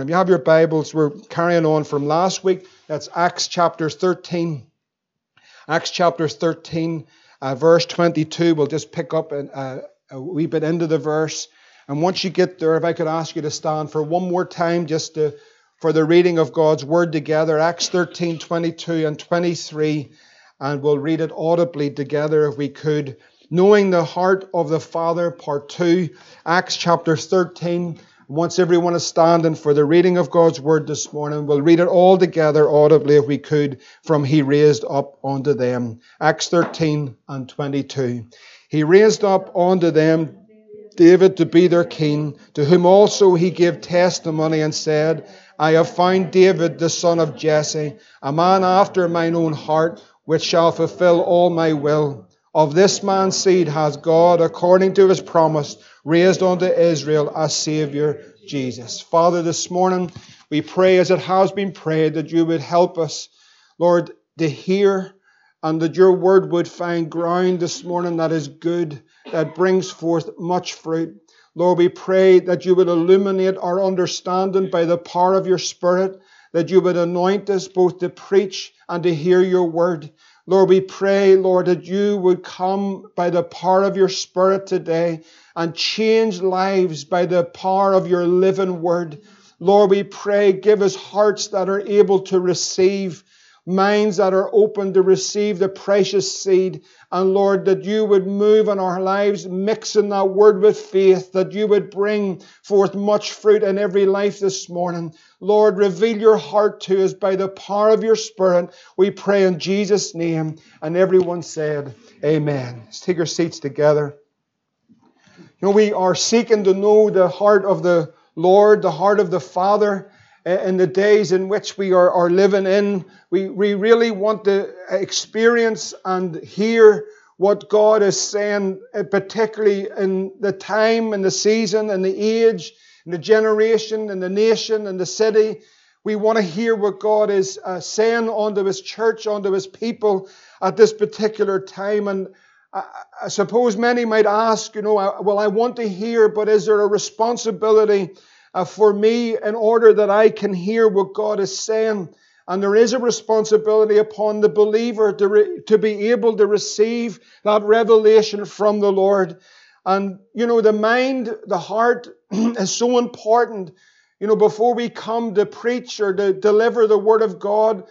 If you have your Bibles, we're carrying on from last week. That's Acts chapter 13. Acts chapter 13, uh, verse 22. We'll just pick up a, a, a wee bit into the verse. And once you get there, if I could ask you to stand for one more time just to, for the reading of God's word together. Acts 13, 22 and 23. And we'll read it audibly together if we could. Knowing the heart of the Father, part 2. Acts chapter 13 once everyone is standing for the reading of God's word this morning, we'll read it all together audibly if we could from He raised up unto them. Acts 13 and 22. He raised up unto them David to be their king, to whom also he gave testimony and said, I have found David the son of Jesse, a man after mine own heart, which shall fulfill all my will. Of this man's seed has God, according to his promise, raised unto Israel a Saviour, Jesus. Father, this morning we pray as it has been prayed that you would help us, Lord, to hear and that your word would find ground this morning that is good, that brings forth much fruit. Lord, we pray that you would illuminate our understanding by the power of your Spirit, that you would anoint us both to preach and to hear your word. Lord, we pray, Lord, that you would come by the power of your Spirit today and change lives by the power of your living word. Lord, we pray, give us hearts that are able to receive, minds that are open to receive the precious seed. And Lord, that you would move in our lives, mixing that word with faith, that you would bring forth much fruit in every life this morning. Lord, reveal your heart to us by the power of your Spirit. We pray in Jesus' name. And everyone said, Amen. Let's take our seats together. You know, we are seeking to know the heart of the Lord, the heart of the Father in the days in which we are, are living in. We, we really want to experience and hear what God is saying, particularly in the time and the season and the age and the generation, and the nation, and the city. We want to hear what God is uh, saying unto His church, unto His people at this particular time. And I, I suppose many might ask, you know, well, I want to hear, but is there a responsibility uh, for me in order that I can hear what God is saying? And there is a responsibility upon the believer to, re- to be able to receive that revelation from the Lord. And, you know, the mind, the heart is so important, you know, before we come to preach or to deliver the Word of God,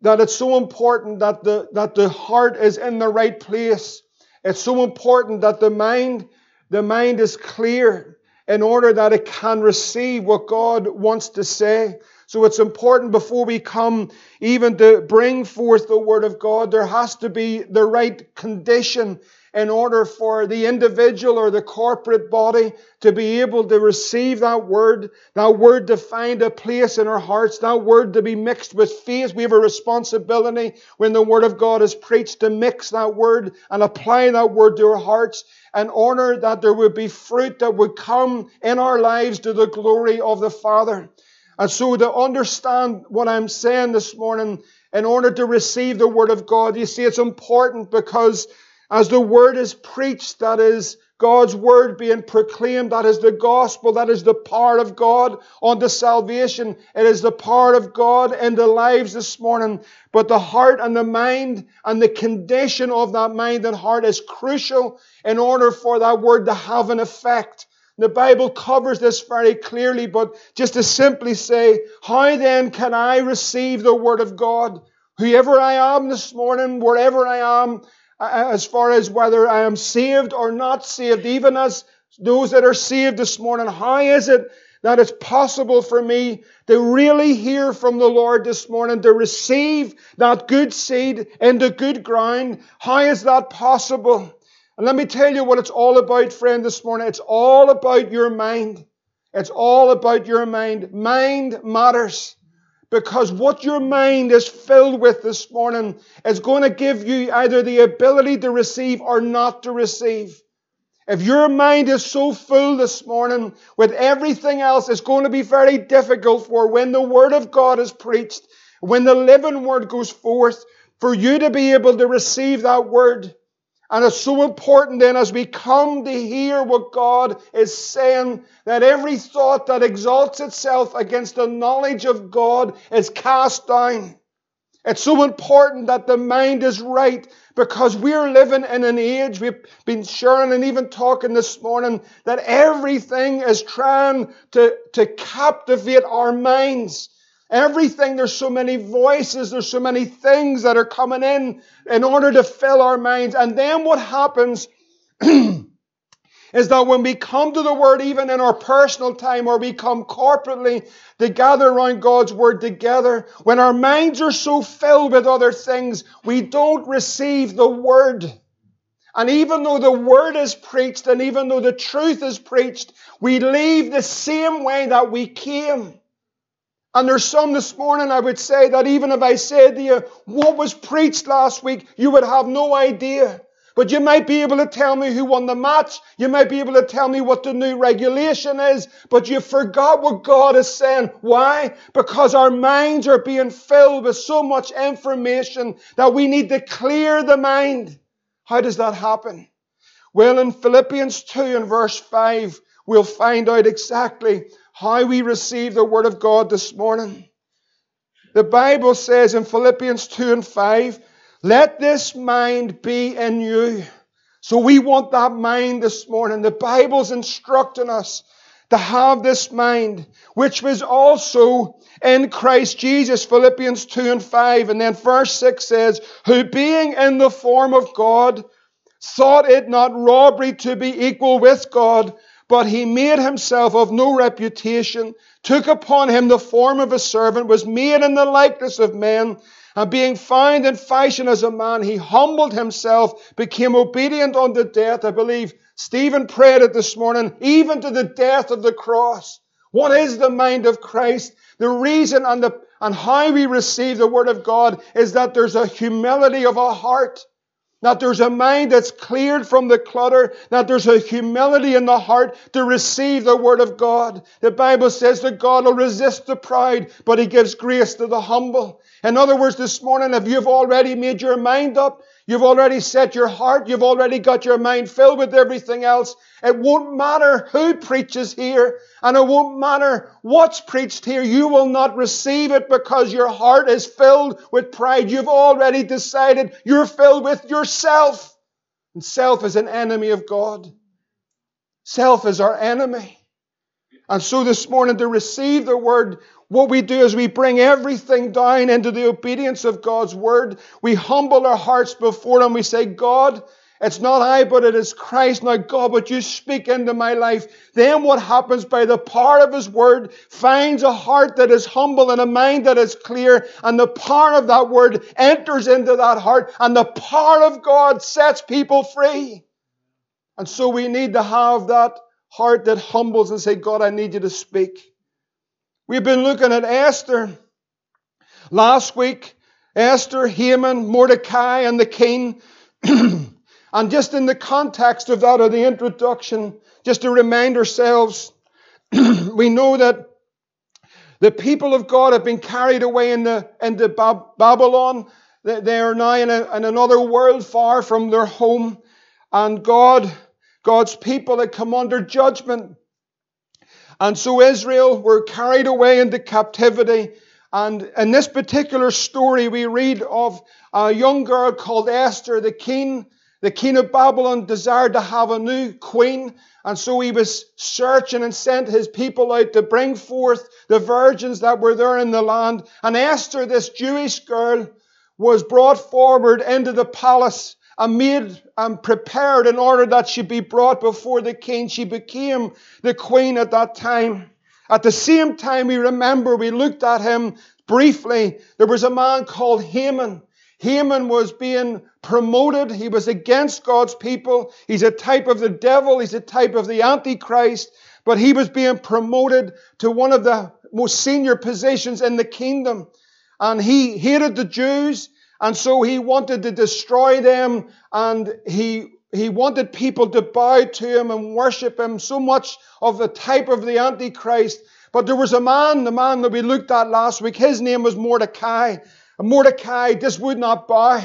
that it's so important that the, that the heart is in the right place. It's so important that the mind, the mind is clear in order that it can receive what God wants to say. So it's important before we come even to bring forth the Word of God, there has to be the right condition in order for the individual or the corporate body to be able to receive that word, that word to find a place in our hearts, that word to be mixed with faith. We have a responsibility when the word of God is preached to mix that word and apply that word to our hearts in order that there would be fruit that would come in our lives to the glory of the Father. And so to understand what I'm saying this morning, in order to receive the word of God, you see, it's important because as the word is preached, that is God's word being proclaimed, that is the gospel, that is the power of God unto salvation. It is the power of God in the lives this morning. But the heart and the mind and the condition of that mind and heart is crucial in order for that word to have an effect. The Bible covers this very clearly, but just to simply say, how then can I receive the word of God? Whoever I am this morning, wherever I am, as far as whether I am saved or not saved, even as those that are saved this morning, how is it that it's possible for me to really hear from the Lord this morning, to receive that good seed into good ground? How is that possible? And let me tell you what it's all about, friend, this morning. It's all about your mind. It's all about your mind. Mind matters. Because what your mind is filled with this morning is going to give you either the ability to receive or not to receive. If your mind is so full this morning with everything else, it's going to be very difficult for when the Word of God is preached, when the living Word goes forth, for you to be able to receive that Word And it's so important then as we come to hear what God is saying that every thought that exalts itself against the knowledge of God is cast down. It's so important that the mind is right because we're living in an age, we've been sharing and even talking this morning, that everything is trying to, to captivate our minds. Everything, there's so many voices, there's so many things that are coming in in order to fill our minds. And then what happens is that when we come to the Word, even in our personal time, or we come corporately to gather around God's Word together, when our minds are so filled with other things, we don't receive the Word. And even though the Word is preached, and even though the truth is preached, we leave the same way that we came. And there's some this morning, I would say, that even if I said to you what was preached last week, you would have no idea. But you might be able to tell me who won the match. You might be able to tell me what the new regulation is. But you forgot what God is saying. Why? Because our minds are being filled with so much information that we need to clear the mind. How does that happen? Well, in Philippians 2 and verse 5, we'll find out exactly how we receive the Word of God this morning. The Bible says in Philippians 2 and 5, let this mind be in you. So we want that mind this morning. The Bible's instructing us to have this mind, which was also in Christ Jesus, Philippians 2 and 5. And then verse 6 says, Who being in the form of God, thought it not robbery to be equal with God, but he made himself of no reputation, took upon him the form of a servant, was made in the likeness of men, and being found in fashion as a man, he humbled himself, became obedient unto death. I believe Stephen prayed it this morning, even to the death of the cross. What is the mind of Christ? The reason and, the, and how we receive the Word of God is that there's a humility of a heart that there's a mind that's cleared from the clutter, that there's a humility in the heart to receive the Word of God. The Bible says that God will resist the proud, but He gives grace to the humble. In other words, this morning, if you've already made your mind up, you've already set your heart, you've already got your mind filled with everything else, it won't matter who preaches here, and it won't matter what's preached here. You will not receive it because your heart is filled with pride. You've already decided you're filled with yourself. And self is an enemy of God. Self is our enemy. And so this morning, to receive the word, what we do is we bring everything down into the obedience of God's word. We humble our hearts before Him. We say, God, it's not I, but it is Christ. Now, God, but you speak into my life. Then what happens by the power of His Word finds a heart that is humble and a mind that is clear. And the power of that Word enters into that heart. And the power of God sets people free. And so we need to have that heart that humbles and say, God, I need you to speak. We've been looking at Esther last week. Esther, Haman, Mordecai, and the king. And just in the context of that, or the introduction, just to remind ourselves, we know that the people of God have been carried away into, into Babylon. They are now in, a, in another world far from their home. And God, God's people had come under judgment. And so Israel were carried away into captivity. And in this particular story, we read of a young girl called Esther, the king the king of Babylon desired to have a new queen, and so he was searching and sent his people out to bring forth the virgins that were there in the land. And Esther, this Jewish girl, was brought forward into the palace made and um, prepared in order that she be brought before the king. She became the queen at that time. At the same time, we remember we looked at him briefly. There was a man called Haman. Haman was being promoted. He was against God's people. He's a type of the devil. He's a type of the Antichrist. But he was being promoted to one of the most senior positions in the kingdom. And he hated the Jews. And so he wanted to destroy them. And he, he wanted people to bow to him and worship him so much of the type of the Antichrist. But there was a man, the man that we looked at last week, his name was Mordecai. And Mordecai just would not bow.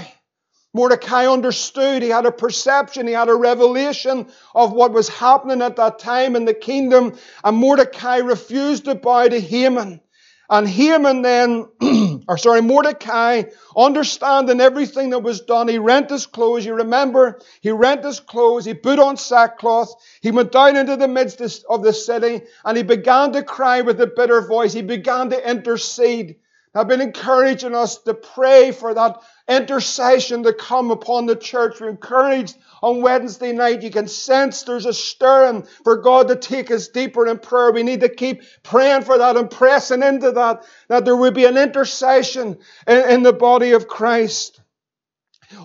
Mordecai understood. He had a perception. He had a revelation of what was happening at that time in the kingdom. And Mordecai refused to bow to Haman. And Haman then, or sorry, Mordecai, understanding everything that was done, he rent his clothes. You remember, he rent his clothes, he put on sackcloth, he went down into the midst of the city, and he began to cry with a bitter voice. He began to intercede. I've been encouraging us to pray for that intercession to come upon the church. We're encouraged on Wednesday night. You can sense there's a stirring for God to take us deeper in prayer. We need to keep praying for that and pressing into that, that there will be an intercession in, in the body of Christ.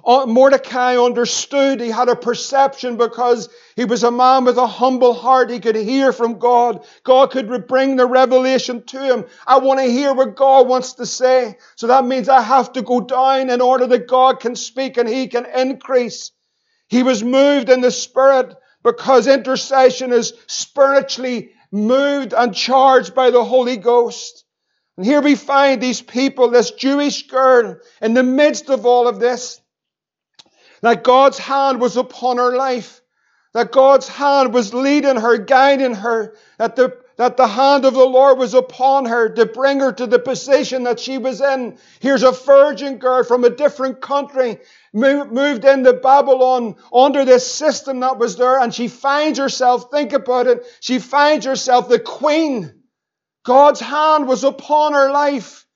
Uh, Mordecai understood. He had a perception because he was a man with a humble heart. He could hear from God. God could bring the revelation to him. I want to hear what God wants to say. So that means I have to go down in order that God can speak and he can increase. He was moved in the spirit because intercession is spiritually moved and charged by the Holy Ghost. And here we find these people, this Jewish girl, in the midst of all of this, that God's hand was upon her life, that God's hand was leading her, guiding her, that the, that the hand of the Lord was upon her to bring her to the position that she was in. Here's a virgin girl from a different country, moved into Babylon under this system that was there, and she finds herself, think about it, she finds herself the queen. God's hand was upon her life.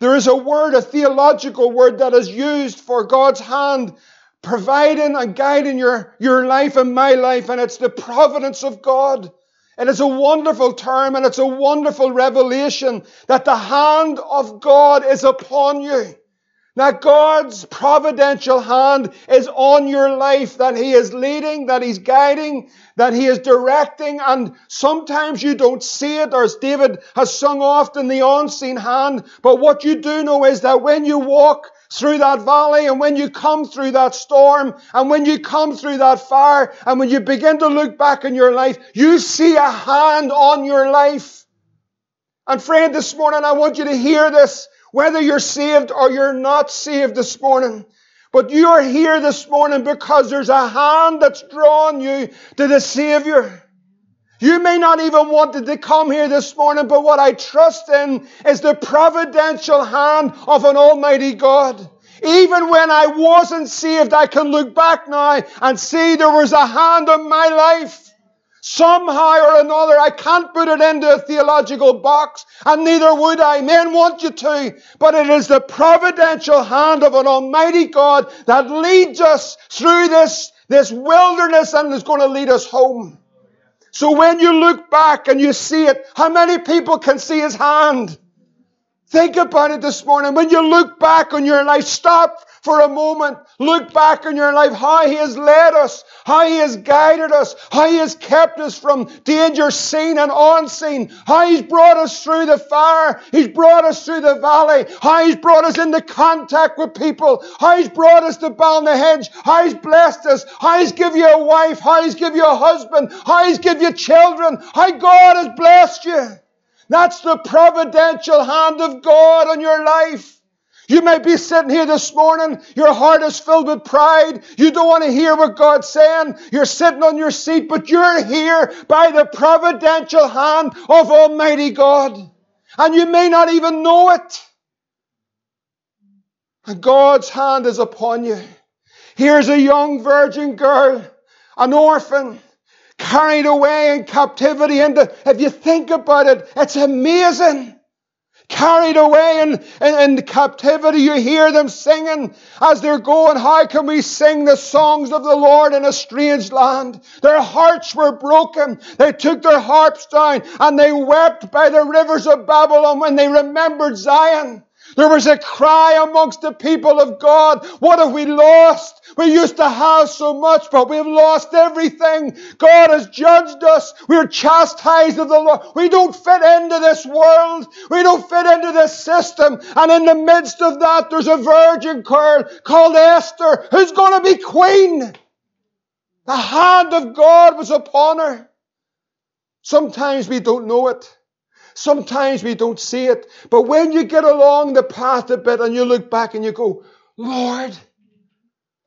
There is a word, a theological word that is used for God's hand providing and guiding your, your life and my life, and it's the providence of God. And it's a wonderful term and it's a wonderful revelation that the hand of God is upon you. That God's providential hand is on your life, that He is leading, that He's guiding, that He is directing, and sometimes you don't see it, or as David has sung often, the unseen hand. But what you do know is that when you walk through that valley and when you come through that storm and when you come through that fire and when you begin to look back in your life, you see a hand on your life. And friend, this morning I want you to hear this, whether you're saved or you're not saved this morning. But you are here this morning because there's a hand that's drawn you to the Savior. You may not even wanted to come here this morning, but what I trust in is the providential hand of an Almighty God. Even when I wasn't saved, I can look back now and see there was a hand on my life. Somehow or another, I can't put it into a theological box, and neither would I. Men want you to, but it is the providential hand of an Almighty God that leads us through this, this wilderness and is going to lead us home. So when you look back and you see it, how many people can see his hand? Think about it this morning. When you look back on your life, stop for a moment. Look back on your life, how He has led us, how He has guided us, how He has kept us from danger seen and unseen, how He's brought us through the fire, He's brought us through the valley, how He's brought us into contact with people, how He's brought us to bound the hedge, how He's blessed us, how He's give you a wife, how He's give you a husband, how He's give you children, how God has blessed you. That's the providential hand of God on your life. You may be sitting here this morning, your heart is filled with pride. You don't want to hear what God's saying. You're sitting on your seat, but you're here by the providential hand of Almighty God. And you may not even know it. And God's hand is upon you. Here's a young virgin girl, an orphan, carried away in captivity. And if you think about it, it's amazing carried away in, in, in, captivity. You hear them singing as they're going, How can we sing the songs of the Lord in a strange land? Their hearts were broken. They took their harps down and they wept by the rivers of Babylon when they remembered Zion. There was a cry amongst the people of God. What have we lost? We used to have so much, but we've lost everything. God has judged us. We're chastised of the Lord. We don't fit into this world. We don't fit into this system. And in the midst of that, there's a virgin girl called Esther who's going to be queen. The hand of God was upon her. Sometimes we don't know it. Sometimes we don't see it. But when you get along the path a bit and you look back and you go, Lord,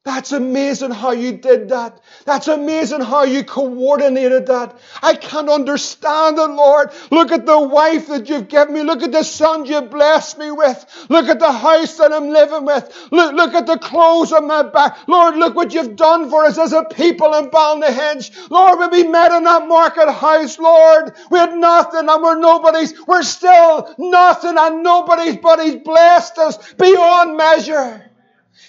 That's amazing how you did that. That's amazing how you coordinated that. I can't understand it, Lord. Look at the wife that you've given me. Look at the son you've blessed me with. Look at the house that I'm living with. Look, look at the clothes on my back. Lord, look what you've done for us as a people in Ballynahinch. Lord, when we met in that market house, Lord, we had nothing and we're nobody's. We're still nothing and nobody's, but He's blessed us beyond measure.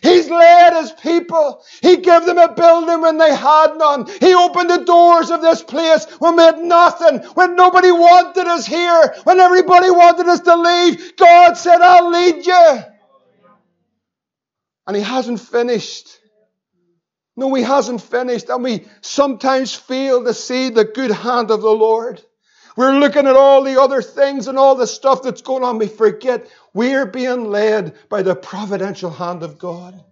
He's led his people. He gave them a building when they had none. He opened the doors of this place when we had nothing, when nobody wanted us here, when everybody wanted us to leave. God said, I'll lead you. And he hasn't finished. No, he hasn't finished. And we sometimes fail to see the good hand of the Lord. We're looking at all the other things and all the stuff that's going on. We forget we're being led by the providential hand of God.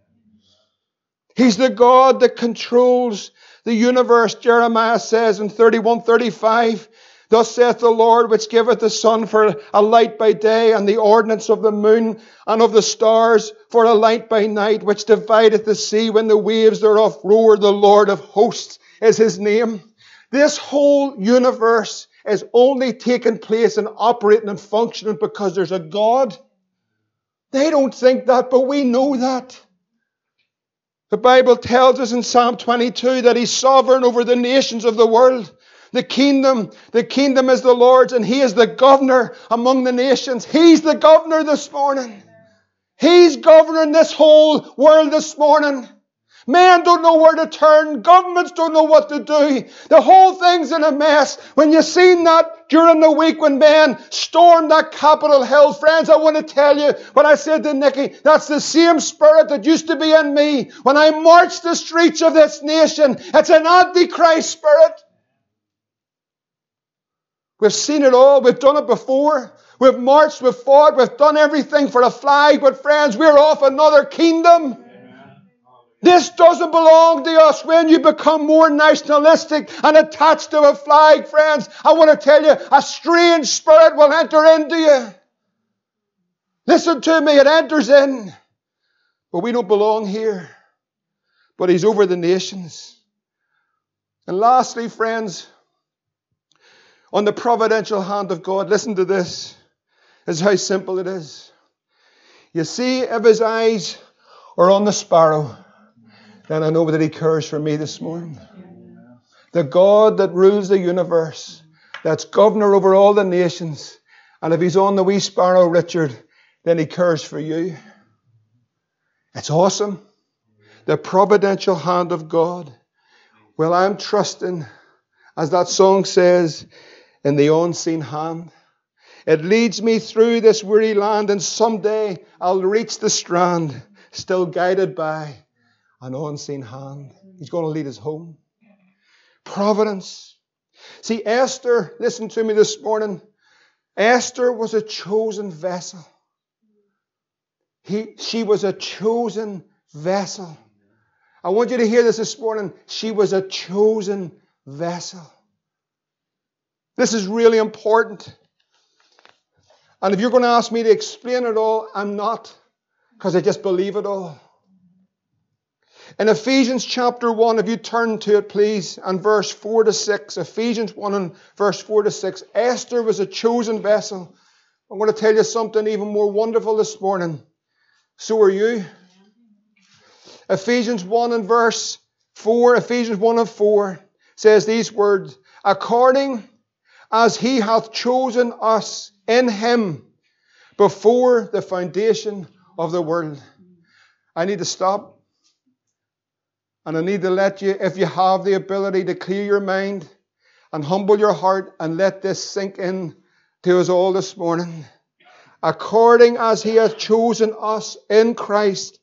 He's the God that controls the universe. Jeremiah says in 31:35, Thus saith the Lord, which giveth the sun for a light by day, and the ordinance of the moon and of the stars for a light by night, which divideth the sea when the waves thereof roar. The Lord of hosts is his name. This whole universe is only taking place and operating and functioning because there's a God. They don't think that, but we know that. The Bible tells us in Psalm 22 that He's sovereign over the nations of the world. The kingdom, the kingdom is the Lord's, and He is the governor among the nations. He's the governor this morning. He's governing this whole world this morning. Men don't know where to turn. Governments don't know what to do. The whole thing's in a mess. When you seen that during the week when men stormed that Capitol Hill, friends, I want to tell you what I said to Nicky. That's the same spirit that used to be in me when I marched the streets of this nation. It's an antichrist spirit. We've seen it all. We've done it before. We've marched, we've fought, we've done everything for a flag, but friends, we're off another kingdom. This doesn't belong to us when you become more nationalistic and attached to a flag, friends. I want to tell you, a strange spirit will enter into you. Listen to me, it enters in. But we don't belong here. But He's over the nations. And lastly, friends, on the providential hand of God, listen to this. Is how simple it is. You see, if His eyes are on the sparrow, then I know that He cares for me this morning. The God that rules the universe, that's governor over all the nations, and if He's on the wee sparrow, Richard, then He cares for you. It's awesome. The providential hand of God. Well, I'm trusting, as that song says, in the unseen hand. It leads me through this weary land, and someday I'll reach the strand, still guided by an unseen hand. He's going to lead us home. Providence. See, Esther, listen to me this morning. Esther was a chosen vessel. He, she was a chosen vessel. I want you to hear this this morning. She was a chosen vessel. This is really important. And if you're going to ask me to explain it all, I'm not, because I just believe it all. In Ephesians chapter 1, if you turn to it, please, and verse 4 to 6, Ephesians 1 and verse 4 to 6, Esther was a chosen vessel. I'm going to tell you something even more wonderful this morning. So are you. Ephesians 1 and verse 4, Ephesians 1 and 4 says these words, according as he hath chosen us in him before the foundation of the world. I need to stop and I need to let you, if you have the ability to clear your mind and humble your heart and let this sink in to us all this morning. According as He has chosen us in Christ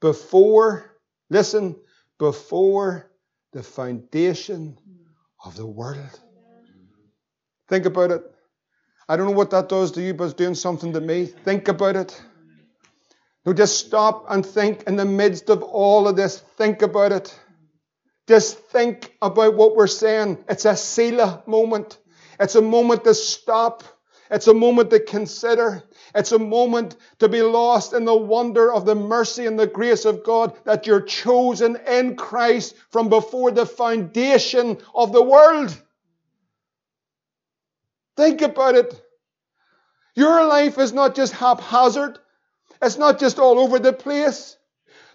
before, listen, before the foundation of the world. Think about it. I don't know what that does to you, but it's doing something to me. Think about it. No, just stop and think in the midst of all of this. Think about it. Just think about what we're saying. It's a Selah moment. It's a moment to stop. It's a moment to consider. It's a moment to be lost in the wonder of the mercy and the grace of God that you're chosen in Christ from before the foundation of the world. Think about it. Your life is not just haphazard. It's not just all over the place.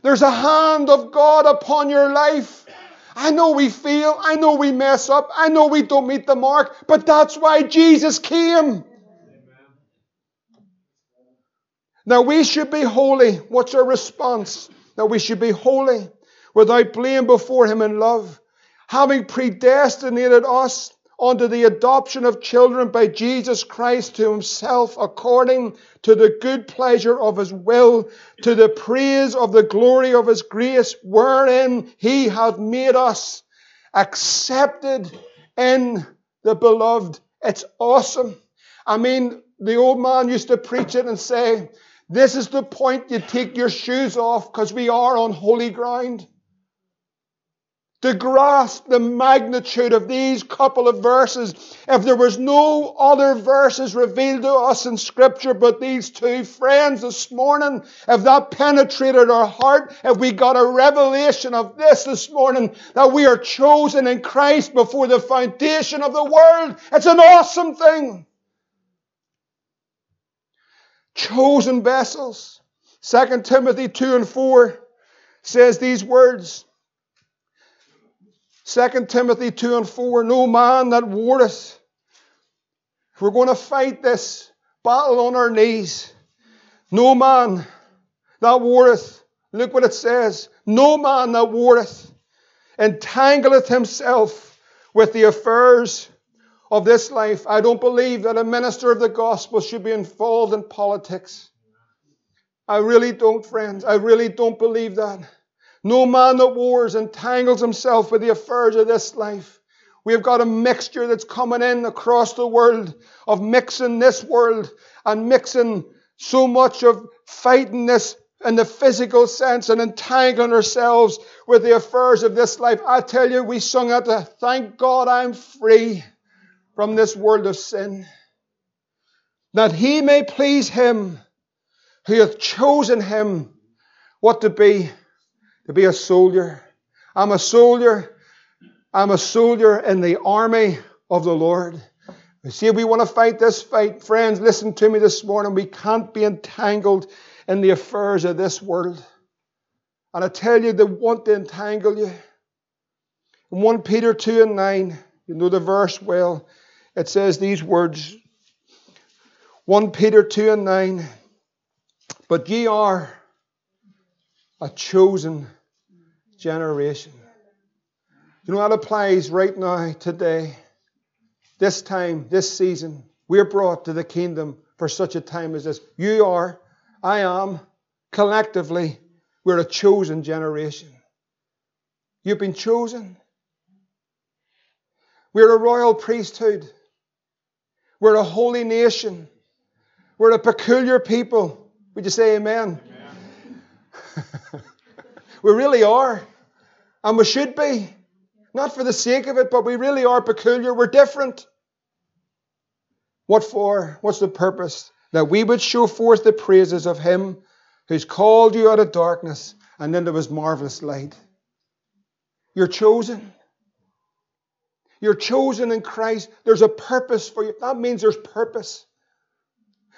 There's a hand of God upon your life. I know we fail. I know we mess up. I know we don't meet the mark. But that's why Jesus came. Now we should be holy. What's our response? That we should be holy without blame before Him in love, having predestinated us unto the adoption of children by Jesus Christ to himself according to the good pleasure of his will, to the praise of the glory of his grace, wherein he hath made us accepted in the beloved. It's awesome. I mean, the old man used to preach it and say, this is the point you take your shoes off because we are on holy ground to grasp the magnitude of these couple of verses. If there was no other verses revealed to us in Scripture but these two friends this morning, if that penetrated our heart, if we got a revelation of this this morning, that we are chosen in Christ before the foundation of the world, it's an awesome thing. Chosen vessels. 2 Timothy 2 and 4 says these words. 2 Timothy 2 and 4 No man that warreth. We're going to fight this battle on our knees. No man that warreth. Look what it says. No man that warreth entangleth himself with the affairs of this life. I don't believe that a minister of the gospel should be involved in politics. I really don't, friends. I really don't believe that. No man that wars entangles himself with the affairs of this life. We have got a mixture that's coming in across the world of mixing this world and mixing so much of fighting this in the physical sense and entangling ourselves with the affairs of this life. I tell you, we sung out thank God I'm free from this world of sin. That he may please him who hath chosen him what to be to be a soldier. I'm a soldier. I'm a soldier in the army of the Lord. You see, we want to fight this fight. Friends, listen to me this morning. We can't be entangled in the affairs of this world. And I tell you, they want to entangle you. In 1 Peter 2 and 9, you know the verse well, it says these words 1 Peter 2 and 9, but ye are a chosen generation. You know, that applies right now, today, this time, this season. We're brought to the kingdom for such a time as this. You are, I am, collectively, we're a chosen generation. You've been chosen. We're a royal priesthood. We're a holy nation. We're a peculiar people. Would you say amen? amen. We really are. And we should be. Not for the sake of it, but we really are peculiar. We're different. What for? What's the purpose? That we would show forth the praises of Him who's called you out of darkness and into His marvelous light. You're chosen. You're chosen in Christ. There's a purpose for you. That means there's purpose.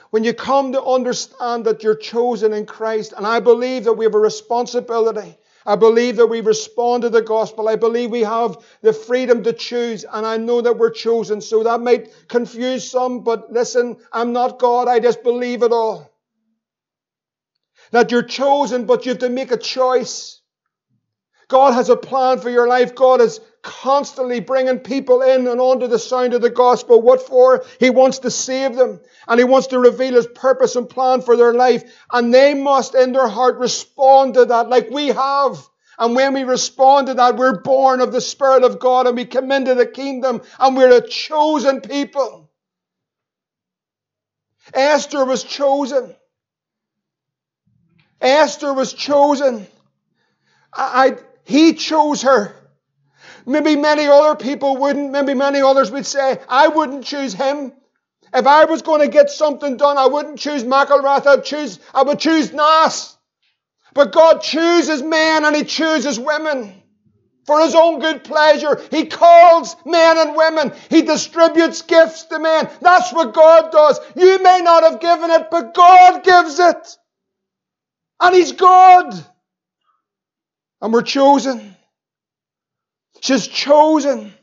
When you come to understand that you're chosen in Christ, and I believe that we have a responsibility. I believe that we respond to the gospel. I believe we have the freedom to choose, and I know that we're chosen. So that might confuse some, but listen, I'm not God. I just believe it all. That you're chosen, but you have to make a choice. God has a plan for your life. God is constantly bringing people in and onto the sound of the gospel. What for? He wants to save them and He wants to reveal His purpose and plan for their life. And they must, in their heart, respond to that like we have. And when we respond to that, we're born of the Spirit of God and we come into the kingdom and we're a chosen people. Esther was chosen. Esther was chosen. I, he chose her. Maybe many other people wouldn't. Maybe many others would say, I wouldn't choose him. If I was going to get something done, I wouldn't choose McIlwrath, I'd choose, I would choose Naas. But God chooses men and He chooses women for His own good pleasure. He calls men and women. He distributes gifts to men. That's what God does. You may not have given it, but God gives it. And He's God. And we're chosen. She's chosen.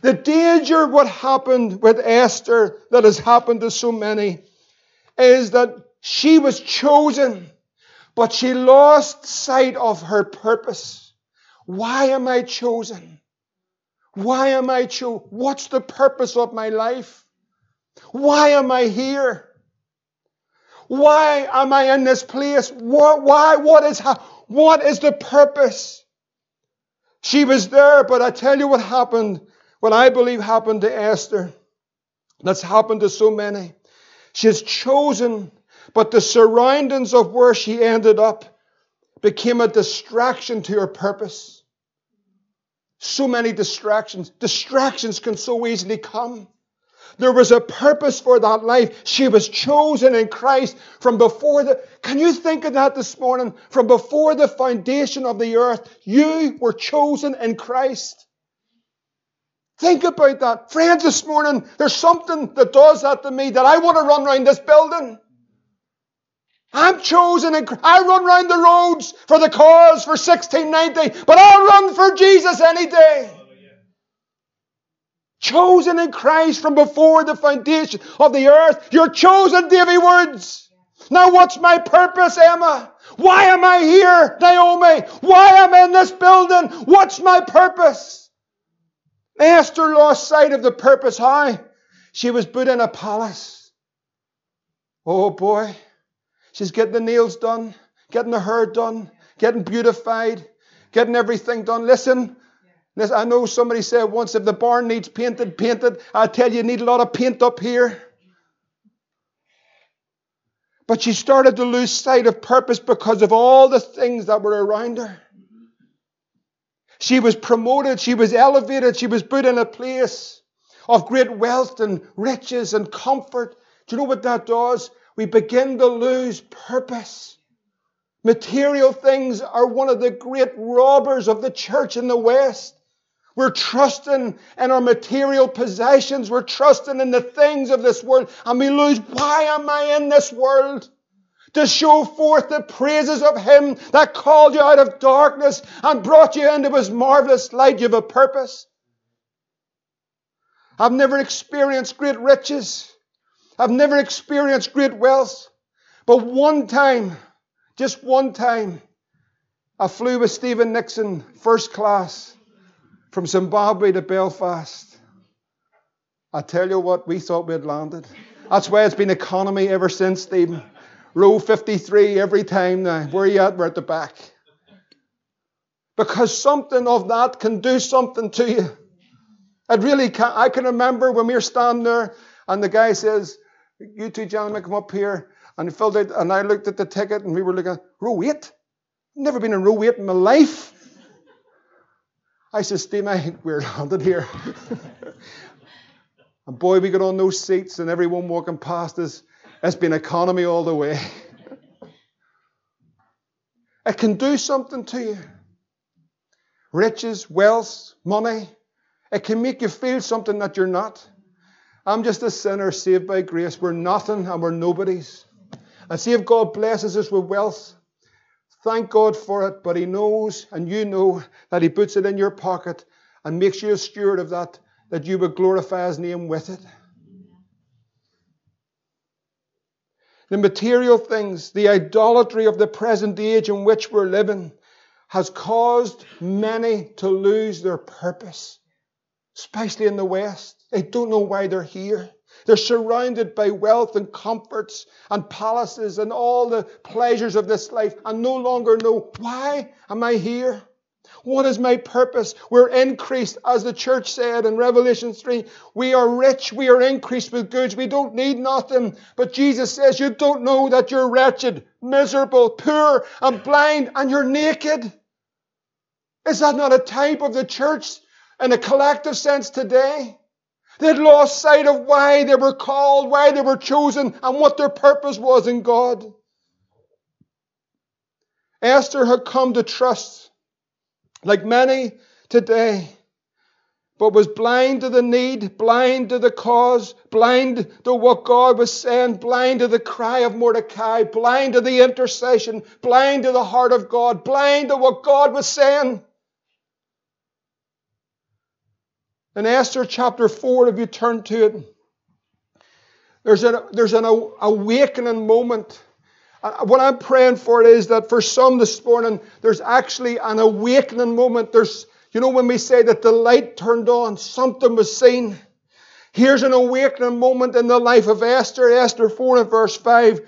The danger, what happened with Esther that has happened to so many, is that she was chosen, but she lost sight of her purpose. Why am I chosen? Why am I chosen? What's the purpose of my life? Why am I here? Why am I in this place? What, why? What is, what is the purpose? She was there, but I tell you what happened what I believe happened to Esther, that's happened to so many. She's chosen, but the surroundings of where she ended up became a distraction to her purpose. So many distractions. Distractions can so easily come. There was a purpose for that life. She was chosen in Christ from before the. Can you think of that this morning? From before the foundation of the earth, you were chosen in Christ. Think about that. Friends, this morning, there's something that does that to me that I want to run around this building. I'm chosen and I run around the roads for the cause for 1690, but I'll run for Jesus any day. Chosen in Christ from before the foundation of the earth. You're chosen, Davy Woods. Now what's my purpose, Emma? Why am I here, Naomi? Why am I in this building? What's my purpose? Esther lost sight of the purpose. How? She was put in a palace. Oh boy. She's getting the nails done, getting the hair done, getting beautified, getting everything done. Listen, listen, I know somebody said once if the barn needs painted, painted. I tell you, you need a lot of paint up here. But she started to lose sight of purpose because of all the things that were around her. She was promoted, she was elevated, she was put in a place of great wealth and riches and comfort. Do you know what that does? We begin to lose purpose. Material things are one of the great robbers of the church in the West. We're trusting in our material possessions. We're trusting in the things of this world. And we lose, why am I in this world? to show forth the praises of Him that called you out of darkness and brought you into His marvelous light. You have a purpose. I've never experienced great riches. I've never experienced great wealth. But one time, just one time, I flew with Stephen Nixon first class from Zimbabwe to Belfast. I tell you what, we thought we had landed. That's why it's been economy ever since, Stephen. Row 53 every time now. Where are you at? We're at the back. Because something of that can do something to you. It really can. I can remember when we were standing there and the guy says, You two gentlemen come up here. And he filled out, and I looked at the ticket and we were looking, row 8? Never been in row 8 in my life. I said, Steve, I think we're landed here. and boy, we got on those seats and everyone walking past us it's been economy all the way. It can do something to you. Riches, wealth, money. It can make you feel something that you're not. I'm just a sinner saved by grace. We're nothing and we're nobodies. And see if God blesses us with wealth. Thank God for it, but He knows and you know that He puts it in your pocket and makes you a steward of that, that you would glorify His name with it. the material things, the idolatry of the present age in which we're living has caused many to lose their purpose, especially in the West. They don't know why they're here. They're surrounded by wealth and comforts and palaces and all the pleasures of this life and no longer know why am I here? What is my purpose? We're increased, as the church said in Revelation 3. We are rich. We are increased with goods. We don't need nothing. But Jesus says, You don't know that you're wretched, miserable, poor, and blind, and you're naked. Is that not a type of the church in a collective sense today? They'd lost sight of why they were called, why they were chosen, and what their purpose was in God. Esther had come to trust, like many today, but was blind to the need, blind to the cause, blind to what God was saying, blind to the cry of Mordecai, blind to the intercession, blind to the heart of God, blind to what God was saying. In Esther chapter 4, if you turn to it, there's an, there's an awakening moment. Uh, what I'm praying for is that for some this morning, there's actually an awakening moment. There's you know, when we say that the light turned on, something was seen. Here's an awakening moment in the life of Esther, Esther 4 and verse 5.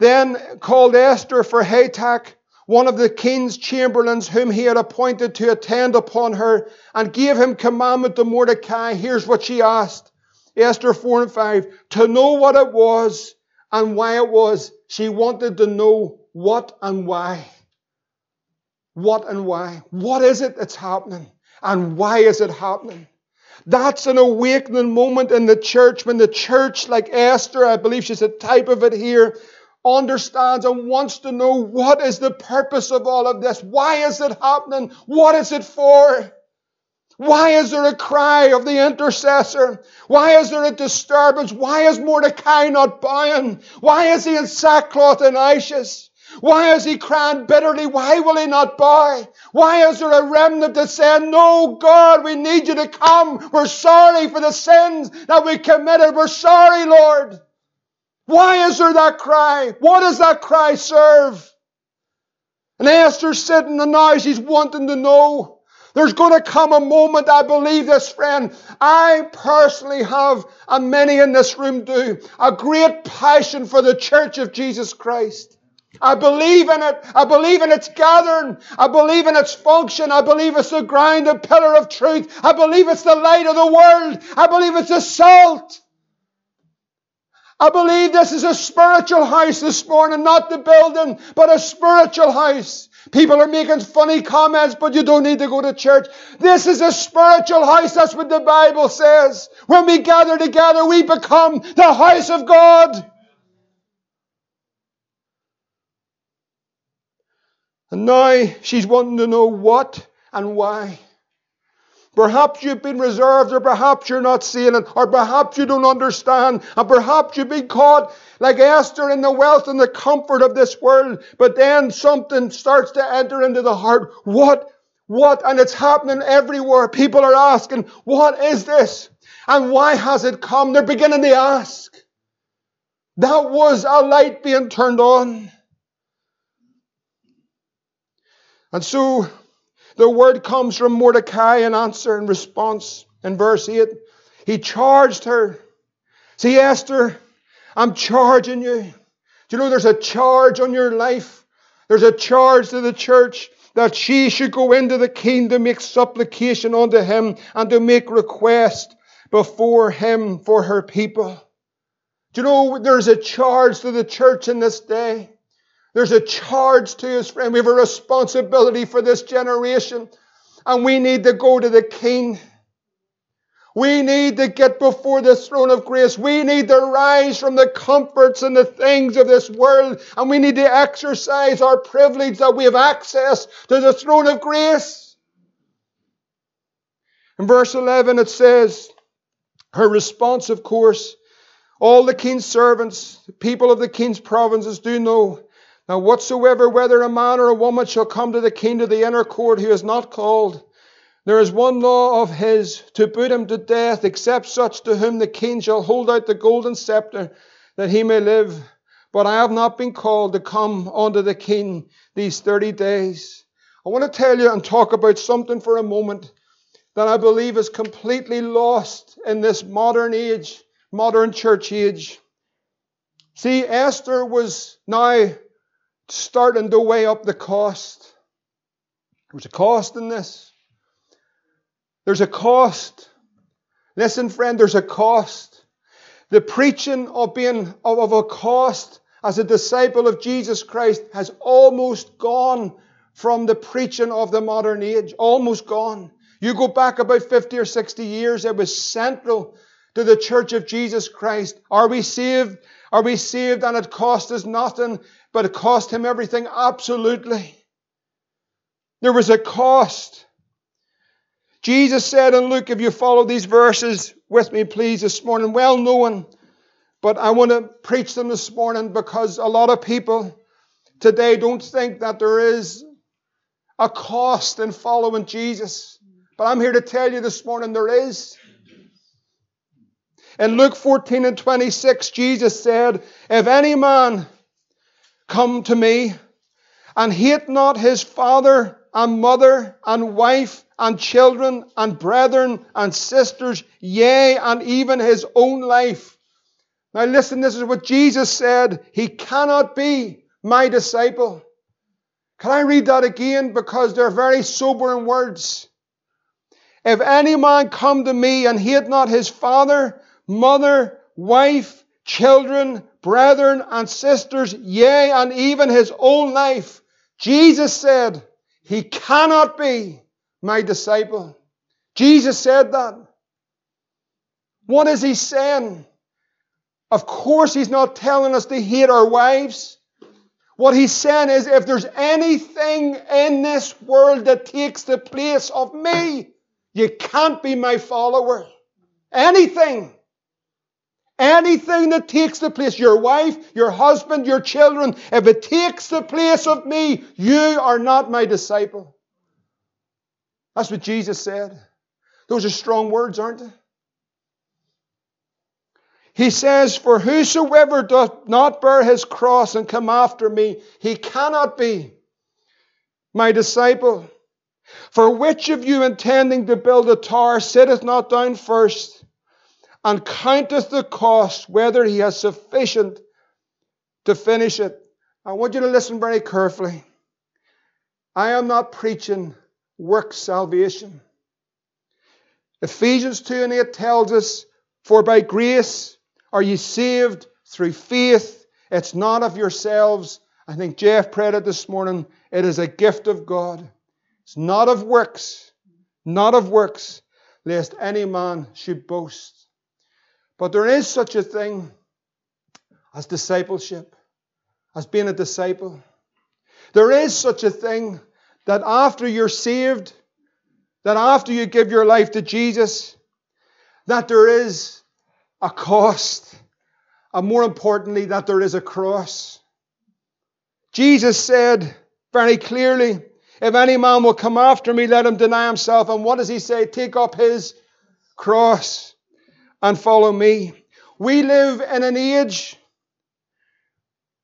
Then called Esther for Hatach, one of the king's chamberlains, whom he had appointed to attend upon her, and gave him commandment to Mordecai. Here's what she asked Esther 4 and 5 to know what it was and why it was. She wanted to know what and why. What and why? What is it that's happening? And why is it happening? That's an awakening moment in the church when the church, like Esther, I believe she's a type of it here, understands and wants to know what is the purpose of all of this? Why is it happening? What is it for? Why is there a cry of the intercessor? Why is there a disturbance? Why is Mordecai not buying? Why is he in sackcloth and ashes? Why is he crying bitterly? Why will he not buy? Why is there a remnant that said, No, God, we need you to come. We're sorry for the sins that we committed. We're sorry, Lord. Why is there that cry? What does that cry serve? And Esther's sitting and now she's wanting to know. There's going to come a moment, I believe this, friend. I personally have, and many in this room do, a great passion for the church of Jesus Christ. I believe in it. I believe in its gathering. I believe in its function. I believe it's the ground and pillar of truth. I believe it's the light of the world. I believe it's the salt. I believe this is a spiritual house this morning, not the building, but a spiritual house. People are making funny comments, but you don't need to go to church. This is a spiritual house. That's what the Bible says. When we gather together, we become the house of God. And now she's wanting to know what and why. Perhaps you've been reserved, or perhaps you're not seeing it, or perhaps you don't understand, and perhaps you've been caught like Esther in the wealth and the comfort of this world. But then something starts to enter into the heart. What? What? And it's happening everywhere. People are asking, What is this? And why has it come? They're beginning to ask. That was a light being turned on. And so the word comes from Mordecai in answer and response in verse 8. He charged her. See, Esther, I'm charging you. Do you know there's a charge on your life? There's a charge to the church that she should go into the king to make supplication unto him and to make request before him for her people. Do you know there's a charge to the church in this day? There's a charge to us, friend. We have a responsibility for this generation. And we need to go to the King. We need to get before the throne of grace. We need to rise from the comforts and the things of this world. And we need to exercise our privilege that we have access to the throne of grace. In verse 11 it says, her response, of course, all the king's servants, people of the king's provinces do know now, whatsoever, whether a man or a woman, shall come to the king of the inner court who is not called, there is one law of his to put him to death, except such to whom the king shall hold out the golden scepter, that he may live. But I have not been called to come unto the king these thirty days. I want to tell you and talk about something for a moment that I believe is completely lost in this modern age, modern church age. See, Esther was now starting to weigh up the cost. There's a cost in this. There's a cost. Listen, friend, there's a cost. The preaching of being of, a cost as a disciple of Jesus Christ has almost gone from the preaching of the modern age. Almost gone. You go back about 50 or 60 years, it was central to the church of Jesus Christ? Are we saved? Are we saved and it cost us nothing, but it cost him everything? Absolutely. There was a cost. Jesus said in Luke, if you follow these verses with me, please, this morning, well known, but I want to preach them this morning because a lot of people today don't think that there is a cost in following Jesus. But I'm here to tell you this morning there is. In Luke 14 and 26, Jesus said, If any man come to me and hate not his father and mother and wife and children and brethren and sisters, yea, and even his own life. Now listen, this is what Jesus said. He cannot be my disciple. Can I read that again? Because they're very sobering words. If any man come to me and hate not his father, mother, wife, children, brethren, and sisters, yea, and even his own life, Jesus said, he cannot be my disciple. Jesus said that. What is he saying? Of course, he's not telling us to hate our wives. What he's saying is if there's anything in this world that takes the place of me, you can't be my follower. Anything. Anything that takes the place, your wife, your husband, your children, if it takes the place of me, you are not my disciple. That's what Jesus said. Those are strong words, aren't they? He says, For whosoever doth not bear his cross and come after me, he cannot be my disciple. For which of you intending to build a tower sitteth not down first and counteth the cost whether he has sufficient to finish it? I want you to listen very carefully. I am not preaching work salvation. Ephesians 2 and 8 tells us, For by grace are ye saved through faith? It's not of yourselves. I think Jeff prayed it this morning. It is a gift of God. It's not of works, not of works, lest any man should boast. But there is such a thing as discipleship, as being a disciple. There is such a thing that after you're saved, that after you give your life to Jesus, that there is a cost, and more importantly, that there is a cross. Jesus said very clearly, If any man will come after me, let him deny himself. And what does he say? Take up his cross and follow me. We live in an age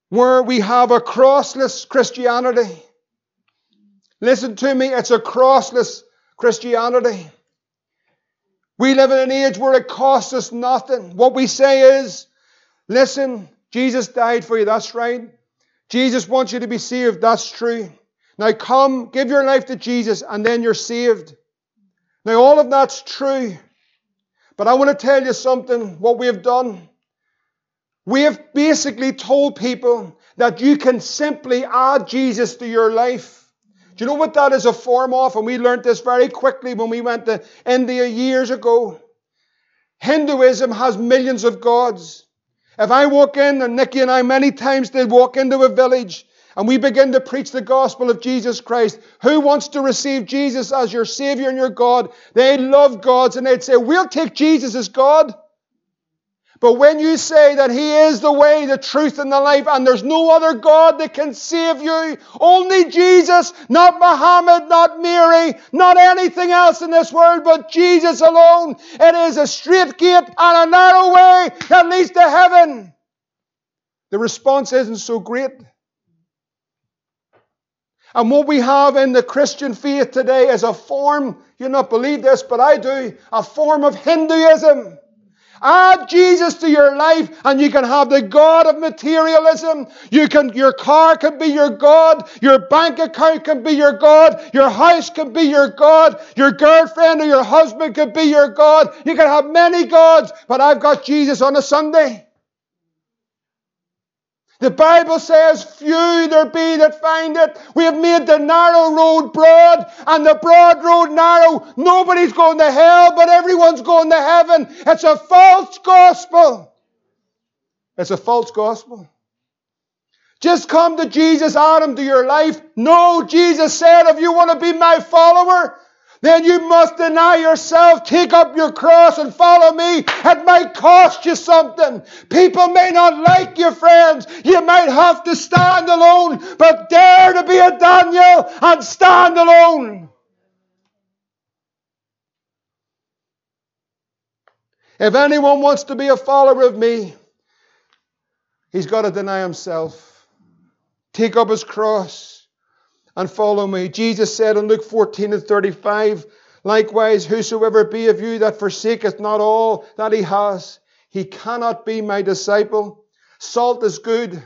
where we have a crossless Christianity. Listen to me, it's a crossless Christianity. We live in an age where it costs us nothing. What we say is, listen, Jesus died for you, that's right. Jesus wants you to be saved, that's true. Now come, give your life to Jesus, and then you're saved. Now, all of that's true. But I want to tell you something, what we have done. We have basically told people that you can simply add Jesus to your life. Do you know what that is a form of? And we learned this very quickly when we went to India years ago. Hinduism has millions of gods. If I walk in, and Nikki and I many times did walk into a village and we begin to preach the gospel of Jesus Christ, who wants to receive Jesus as your Savior and your God? They love gods and they'd say, We'll take Jesus as God. But when you say that He is the way, the truth, and the life, and there's no other God that can save you, only Jesus, not Muhammad, not Mary, not anything else in this world, but Jesus alone, it is a straight gate and a narrow way that leads to heaven. The response isn't so great. And what we have in the Christian faith today is a form, you not believe this, but I do, a form of Hinduism. Add Jesus to your life and you can have the God of materialism. You can, your car can be your God. Your bank account can be your God. Your house can be your God. Your girlfriend or your husband can be your God. You can have many gods, but I've got Jesus on a Sunday. The Bible says, Few there be that find it. We have made the narrow road broad and the broad road narrow. Nobody's going to hell, but everyone's going to heaven. It's a false gospel. It's a false gospel. Just come to Jesus, Adam, to your life. No, Jesus said, if you want to be my follower, then you must deny yourself, take up your cross and follow me. It might cost you something. People may not like you, friends. You might have to stand alone, but dare to be a Daniel and stand alone. If anyone wants to be a follower of me, he's got to deny himself, take up his cross and follow me. Jesus said in Luke 14 and 35, Likewise, whosoever be of you that forsaketh not all that he has, he cannot be my disciple. Salt is good.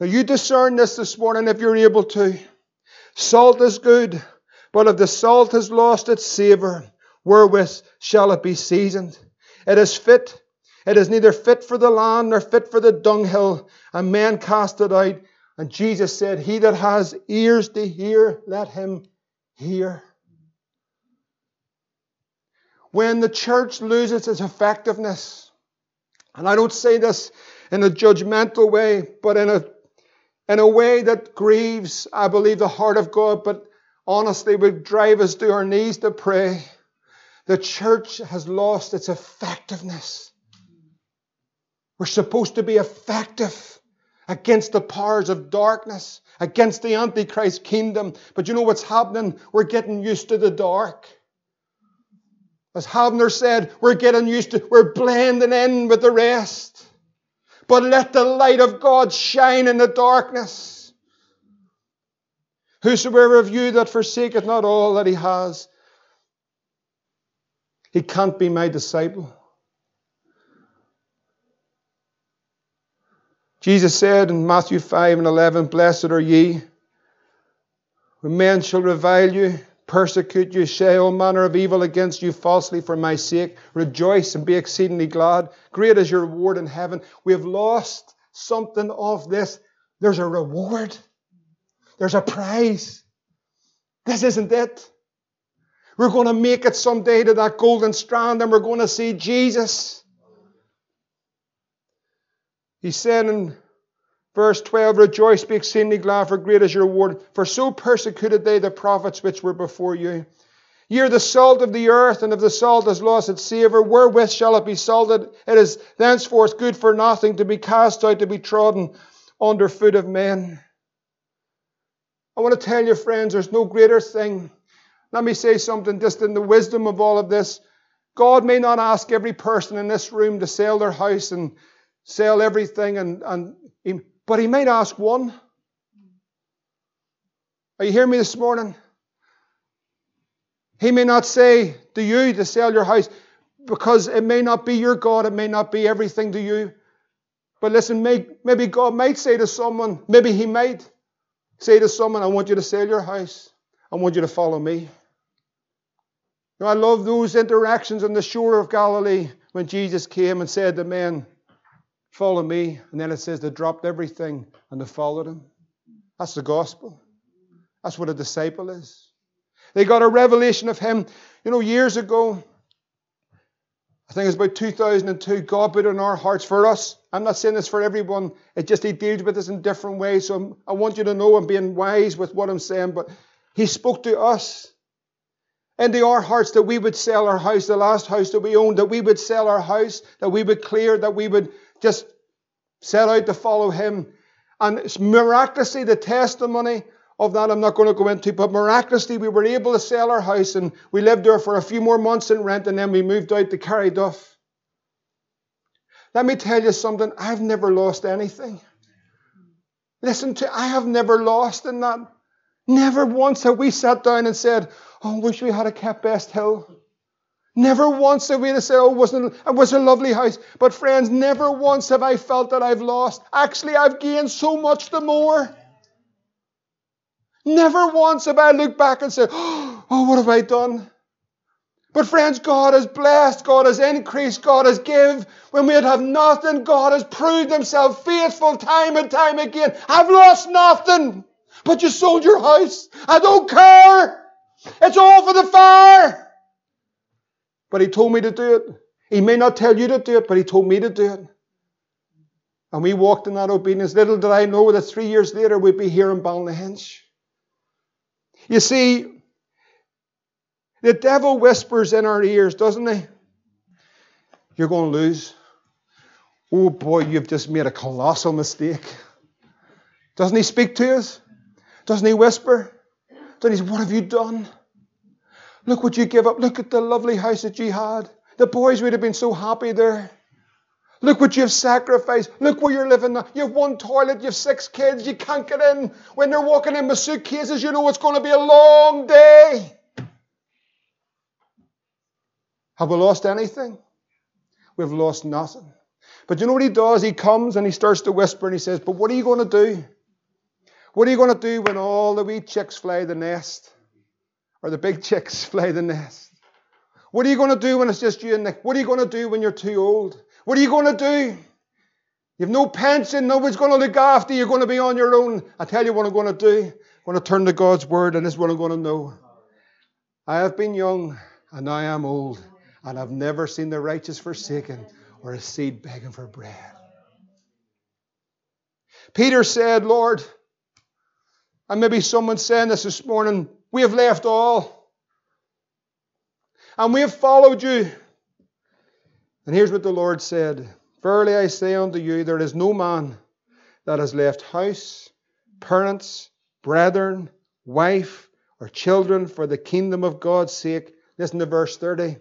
Now you discern this this morning if you're able to. Salt is good, but if the salt has lost its savour, wherewith shall it be seasoned? It is fit. It is neither fit for the land nor fit for the dunghill, and men cast it out. And Jesus said, He that has ears to hear, let him hear. When the church loses its effectiveness, and I don't say this in a judgmental way, but in a, in a way that grieves, I believe, the heart of God, but honestly would drive us to our knees to pray. The church has lost its effectiveness. We're supposed to be effective against the powers of darkness, against the Antichrist kingdom. But you know what's happening? We're getting used to the dark. As Havner said, we're getting used to, we're blending in with the rest. But let the light of God shine in the darkness. Whosoever of you that forsaketh not all that he has, he can't be my disciple. Jesus said in Matthew 5 and 11, Blessed are ye when men shall revile you, persecute you, say all manner of evil against you falsely for my sake. Rejoice and be exceedingly glad. Great is your reward in heaven. We have lost something of this. There's a reward, there's a prize. This isn't it. We're going to make it someday to that golden strand and we're going to see Jesus. He said in verse 12, Rejoice, be exceedingly glad, for great is your reward. For so persecuted they the prophets which were before you. Ye are the salt of the earth, and if the salt has lost its savour, wherewith shall it be salted? It is thenceforth good for nothing to be cast out, to be trodden under foot of men. I want to tell you, friends, there's no greater thing. Let me say something just in the wisdom of all of this. God may not ask every person in this room to sell their house and sell everything, and, and he, but he might ask one. Are you hearing me this morning? He may not say to you to sell your house because it may not be your God, it may not be everything to you. But listen, may, maybe God might say to someone, maybe He might say to someone, I want you to sell your house. I want you to follow me. I love those interactions on the shore of Galilee when Jesus came and said to men, Follow me. And then it says they dropped everything and they followed him. That's the gospel. That's what a disciple is. They got a revelation of him. You know, years ago, I think it was about 2002, God put in our hearts for us. I'm not saying this for everyone. It just He deals with us in different ways. So I want you to know I'm being wise with what I'm saying. But He spoke to us into our hearts that we would sell our house, the last house that we owned, that we would sell our house, that we would clear, that we would just set out to follow him. And it's miraculously, the testimony of that I'm not going to go into, but miraculously we were able to sell our house and we lived there for a few more months in rent and then we moved out to Carryduff. Let me tell you something, I've never lost anything. Listen to, I have never lost in that. Never once have we sat down and said, Oh, I wish we had a kept Best Hill. Never once have we to say, oh, it, wasn't, it was a lovely house. But friends, never once have I felt that I've lost. Actually, I've gained so much the more. Never once have I looked back and said, oh, what have I done? But friends, God has blessed, God has increased, God has give. When we'd have nothing, God has proved himself faithful time and time again. I've lost nothing, but you sold your house. I don't care. It's all for the fire. But he told me to do it. He may not tell you to do it, but he told me to do it. And we walked in that obedience. Little did I know that three years later we'd be here in Ballynahinch. You see, the devil whispers in our ears, doesn't he? You're going to lose. Oh boy, you've just made a colossal mistake. Doesn't he speak to us? Doesn't he whisper? Doesn't he say, What have you done? Look what you give up. Look at the lovely house that you had. The boys would have been so happy there. Look what you've sacrificed. Look where you're living now. You have one toilet, you have six kids, you can't get in. When they're walking in with suitcases, you know it's going to be a long day. Have we lost anything? We've lost nothing. But you know what he does? He comes and he starts to whisper and he says, But what are you going to do? What are you going to do when all the wee chicks fly the nest? Or the big chicks fly the nest? What are you going to do when it's just you and Nick? What are you going to do when you're too old? What are you going to do? You've no pension, nobody's going to look after you, you're going to be on your own. I tell you what I'm going to do. I'm going to turn to God's word, and this is what I'm going to know. I have been young, and I am old and I've never seen the righteous forsaken or a seed begging for bread. Peter said, Lord, and maybe someone saying this this morning, we have left all and we have followed you. And here's what the Lord said Verily I say unto you, there is no man that has left house, parents, brethren, wife, or children for the kingdom of God's sake. Listen to verse 30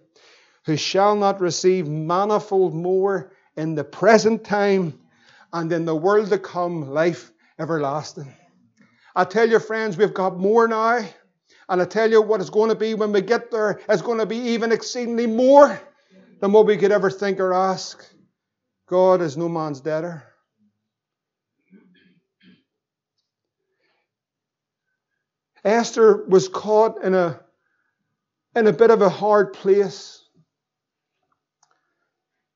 who shall not receive manifold more in the present time and in the world to come life everlasting. I tell you, friends, we've got more now. And I tell you what it's going to be when we get there, it's going to be even exceedingly more than what we could ever think or ask. God is no man's debtor. Esther was caught in a, in a bit of a hard place.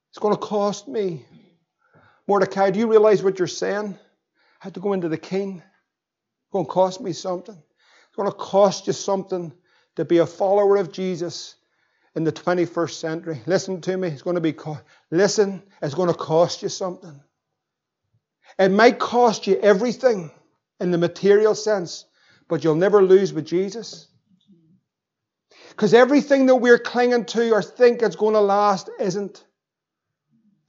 It's going to cost me. Mordecai, do you realize what you're saying? I have to go into the king. It's going to cost me something. Going to cost you something to be a follower of Jesus in the 21st century. Listen to me. It's going to be, co- listen, it's going to cost you something. It might cost you everything in the material sense, but you'll never lose with Jesus. Because everything that we're clinging to or think it's going to last isn't.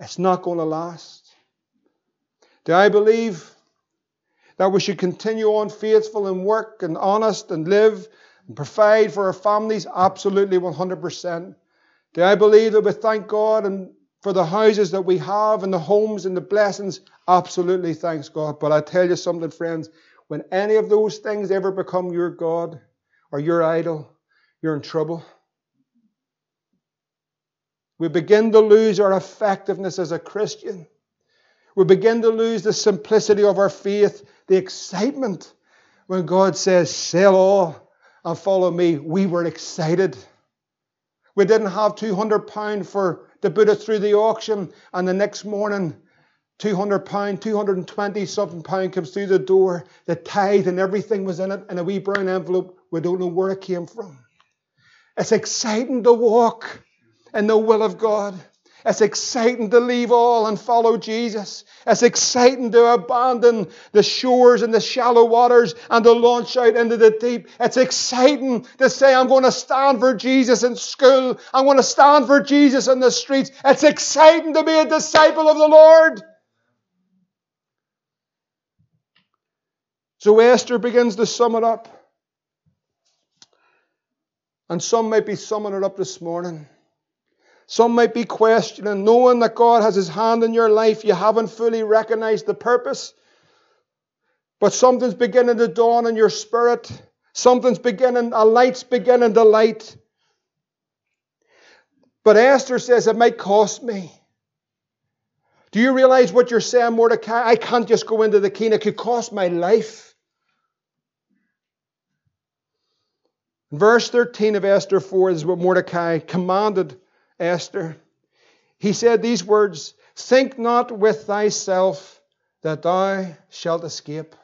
It's not going to last. Do I believe that we should continue on faithful and work and honest and live and provide for our families? Absolutely, 100%. Do I believe that we thank God and for the houses that we have and the homes and the blessings? Absolutely, thanks God. But I tell you something, friends, when any of those things ever become your God or your idol, you're in trouble. We begin to lose our effectiveness as a Christian. We begin to lose the simplicity of our faith, the excitement. When God says, sell all and follow me, we were excited. We didn't have £200 for to put it through the auction, and the next morning, £200, 220 something pound comes through the door. The tithe and everything was in it, in a wee brown envelope. We don't know where it came from. It's exciting to walk in the will of God. It's exciting to leave all and follow Jesus. It's exciting to abandon the shores and the shallow waters and to launch out into the deep. It's exciting to say, I'm going to stand for Jesus in school. I'm going to stand for Jesus in the streets. It's exciting to be a disciple of the Lord. So Esther begins to sum it up. And some might be summing it up this morning. Some might be questioning, knowing that God has His hand in your life, you haven't fully recognized the purpose. But something's beginning to dawn in your spirit. Something's beginning, a light's beginning to light. But Esther says, it might cost me. Do you realize what you're saying, Mordecai? I can't just go into the king. It could cost my life. Verse 13 of Esther 4 is what Mordecai commanded Esther. He said these words Think not with thyself that thou shalt escape.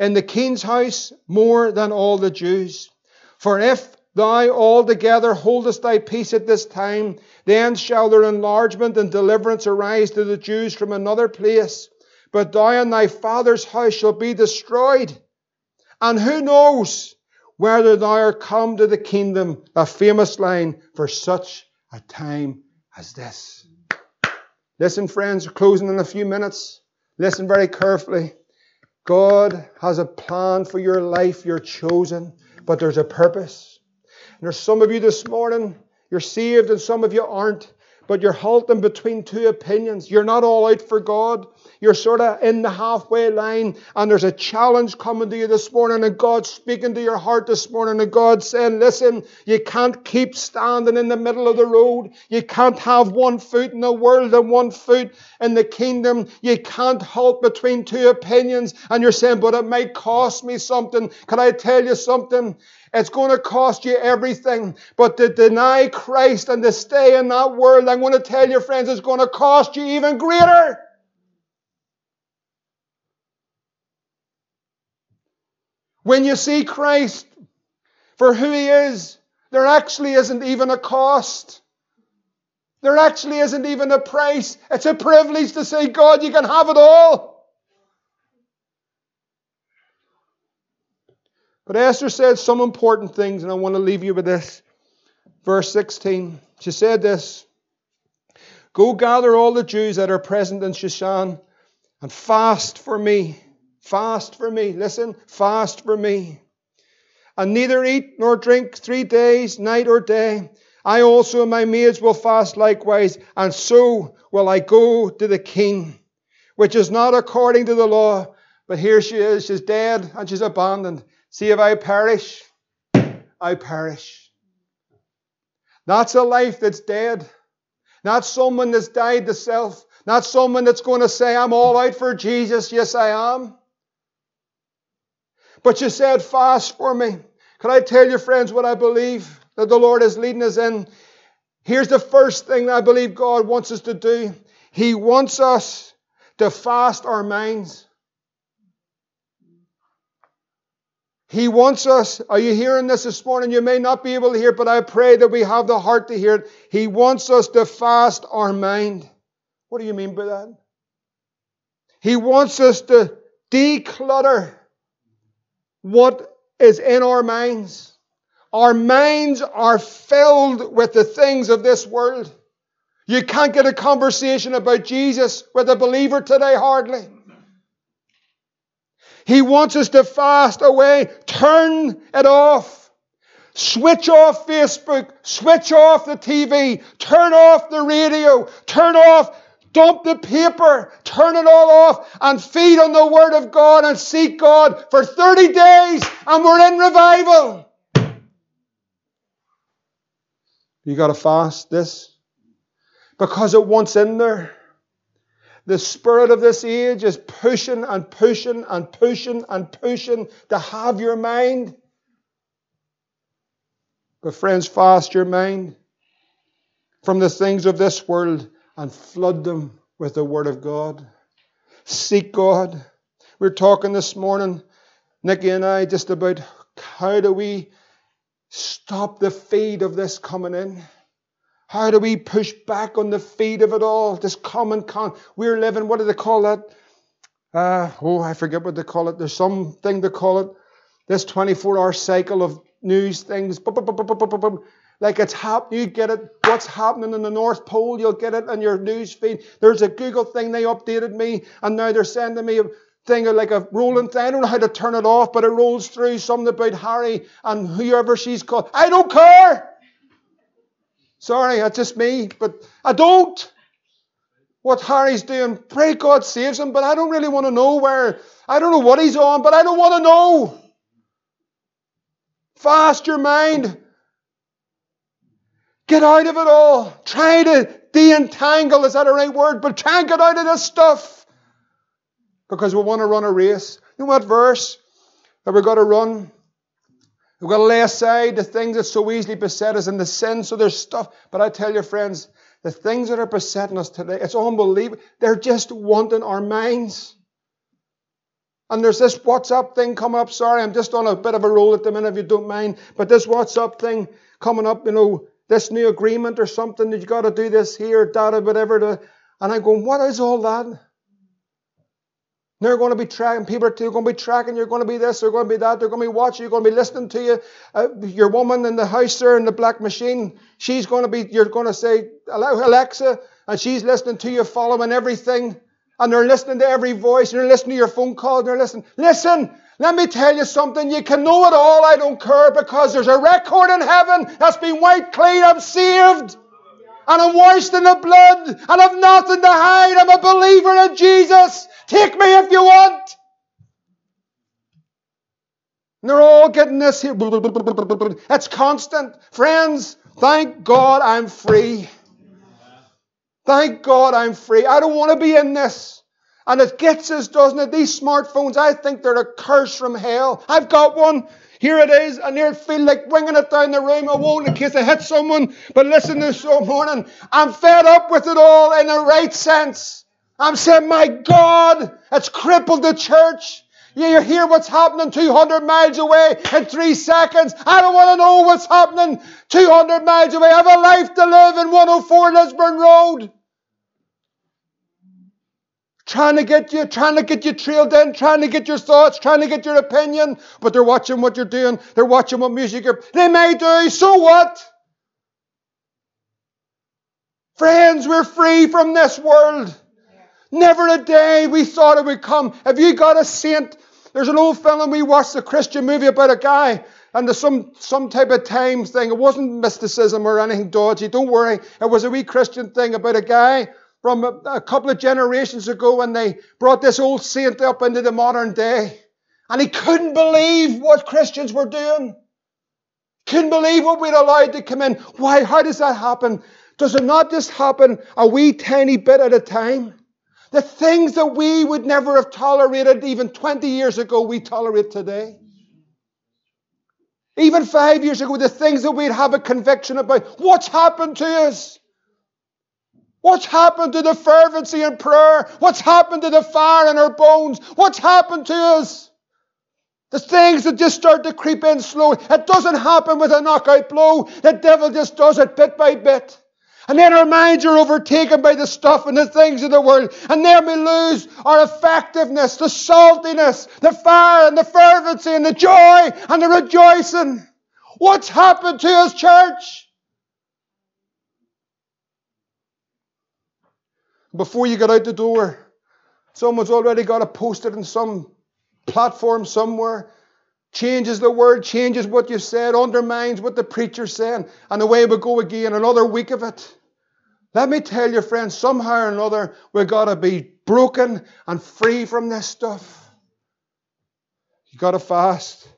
In the king's house more than all the Jews. For if thou altogether holdest thy peace at this time, then shall their enlargement and deliverance arise to the Jews from another place. But thou and thy father's house shall be destroyed. And who knows whether thou art come to the kingdom, a famous line for such a time as this. Listen, friends, we're closing in a few minutes. Listen very carefully. God has a plan for your life. You're chosen, but there's a purpose. And there's some of you this morning, you're saved, and some of you aren't but you're halting between two opinions. You're not all out for God. You're sort of in the halfway line, and there's a challenge coming to you this morning, and God's speaking to your heart this morning, and God's saying, Listen, you can't keep standing in the middle of the road. You can't have one foot in the world and one foot in the kingdom. You can't halt between two opinions, and you're saying, But it might cost me something. Can I tell you something? It's going to cost you everything. But to deny Christ and to stay in that world, I'm going to tell you, friends, it's going to cost you even greater. When you see Christ for who He is, there actually isn't even a cost. There actually isn't even a price. It's a privilege to say, God, you can have it all. But Esther said some important things, and I want to leave you with this. Verse 16. She said this Go gather all the Jews that are present in Shushan and fast for me. Fast for me. Listen, fast for me. And neither eat nor drink three days, night or day. I also and my maids will fast likewise, and so will I go to the king, which is not according to the law. But here she is, she's dead and she's abandoned. See, if I perish, I perish. That's a life that's dead. Not someone that's died to self. Not someone that's going to say, I'm all out for Jesus. Yes, I am. But you said, fast for me. Can I tell you, friends, what I believe that the Lord is leading us in? Here's the first thing I believe God wants us to do. He wants us to fast our minds. He wants us. Are you hearing this this morning? You may not be able to hear, but I pray that we have the heart to hear it. He wants us to fast our mind. What do you mean by that? He wants us to declutter what is in our minds. Our minds are filled with the things of this world. You can't get a conversation about Jesus with a believer today, hardly. He wants us to fast away. Turn it off. Switch off Facebook. Switch off the TV. Turn off the radio. Turn off, dump the paper. Turn it all off and feed on the Word of God and seek God for 30 days and we're in revival. You got to fast this because it wants in there. The spirit of this age is pushing and pushing and pushing and pushing to have your mind. But, friends, fast your mind from the things of this world and flood them with the Word of God. Seek God. We are talking this morning, Nikki and I, just about how do we stop the feed of this coming in. How do we push back on the feet of it all? This common con. We're living, what do they call that? Uh, oh, I forget what they call it. There's something they call it. This 24 hour cycle of news things. Like it's happening, you get it. What's happening in the North Pole, you'll get it in your news feed. There's a Google thing, they updated me, and now they're sending me a thing like a rolling thing. I don't know how to turn it off, but it rolls through something about Harry and whoever she's called. I don't care! Sorry, that's just me, but I don't. What Harry's doing, pray God saves him, but I don't really want to know where. I don't know what he's on, but I don't want to know. Fast your mind. Get out of it all. Try to de-entangle, is that a right word? But try and get out of this stuff. Because we want to run a race. You know what verse that we've got to run? We've got to lay aside the things that so easily beset us and the sin. So there's stuff. But I tell you, friends, the things that are besetting us today, it's unbelievable. They're just wanting our minds. And there's this WhatsApp thing coming up. Sorry, I'm just on a bit of a roll at the minute, if you don't mind. But this WhatsApp thing coming up, you know, this new agreement or something that you got to do this here, data, whatever. And I'm going, what is all that? They're going to be tracking, people are going to be tracking, you're going to be this, they're going to be that, they're going to be watching, you're going to be listening to you. Uh, your woman in the house there in the black machine, she's going to be, you're going to say, Alexa, and she's listening to you, following everything. And they're listening to every voice, and they're listening to your phone calls, and they're listening. Listen, let me tell you something. You can know it all, I don't care, because there's a record in heaven that's been wiped clean. I'm saved. And I'm washed in the blood, and I've nothing to hide. I'm a believer in Jesus. Take me if you want. And they're all getting this here. It's constant. Friends, thank God I'm free. Thank God I'm free. I don't want to be in this. And it gets us, doesn't it? These smartphones, I think they're a curse from hell. I've got one. Here it is. I near feel like winging it down the room. I won't in case I hit someone. But listen this morning. I'm fed up with it all in the right sense. I'm saying, my God, it's crippled the church. You hear what's happening 200 miles away in three seconds. I don't want to know what's happening 200 miles away. I have a life to live in 104 Lisburn Road. Trying to get you, trying to get you trailed in, trying to get your thoughts, trying to get your opinion, but they're watching what you're doing. They're watching what music you're. They may do. So what? Friends, we're free from this world. Never a day we thought it would come. Have you got a saint? There's an old film we watched, a Christian movie about a guy and there's some, some type of times thing. It wasn't mysticism or anything dodgy. Don't worry. It was a wee Christian thing about a guy from a, a couple of generations ago when they brought this old saint up into the modern day. And he couldn't believe what Christians were doing. Couldn't believe what we'd allowed to come in. Why? How does that happen? Does it not just happen a wee tiny bit at a time? The things that we would never have tolerated even 20 years ago, we tolerate today. Even five years ago, the things that we'd have a conviction about. What's happened to us? What's happened to the fervency in prayer? What's happened to the fire in our bones? What's happened to us? The things that just start to creep in slowly. It doesn't happen with a knockout blow. The devil just does it bit by bit. And then our minds are overtaken by the stuff and the things of the world. And then we lose our effectiveness, the saltiness, the fire and the fervency and the joy and the rejoicing. What's happened to us, church? Before you get out the door, someone's already got it posted in some platform somewhere. Changes the word, changes what you said, undermines what the preacher's saying, and away we go again, another week of it. Let me tell you, friends, somehow or another, we've got to be broken and free from this stuff. You've got to fast.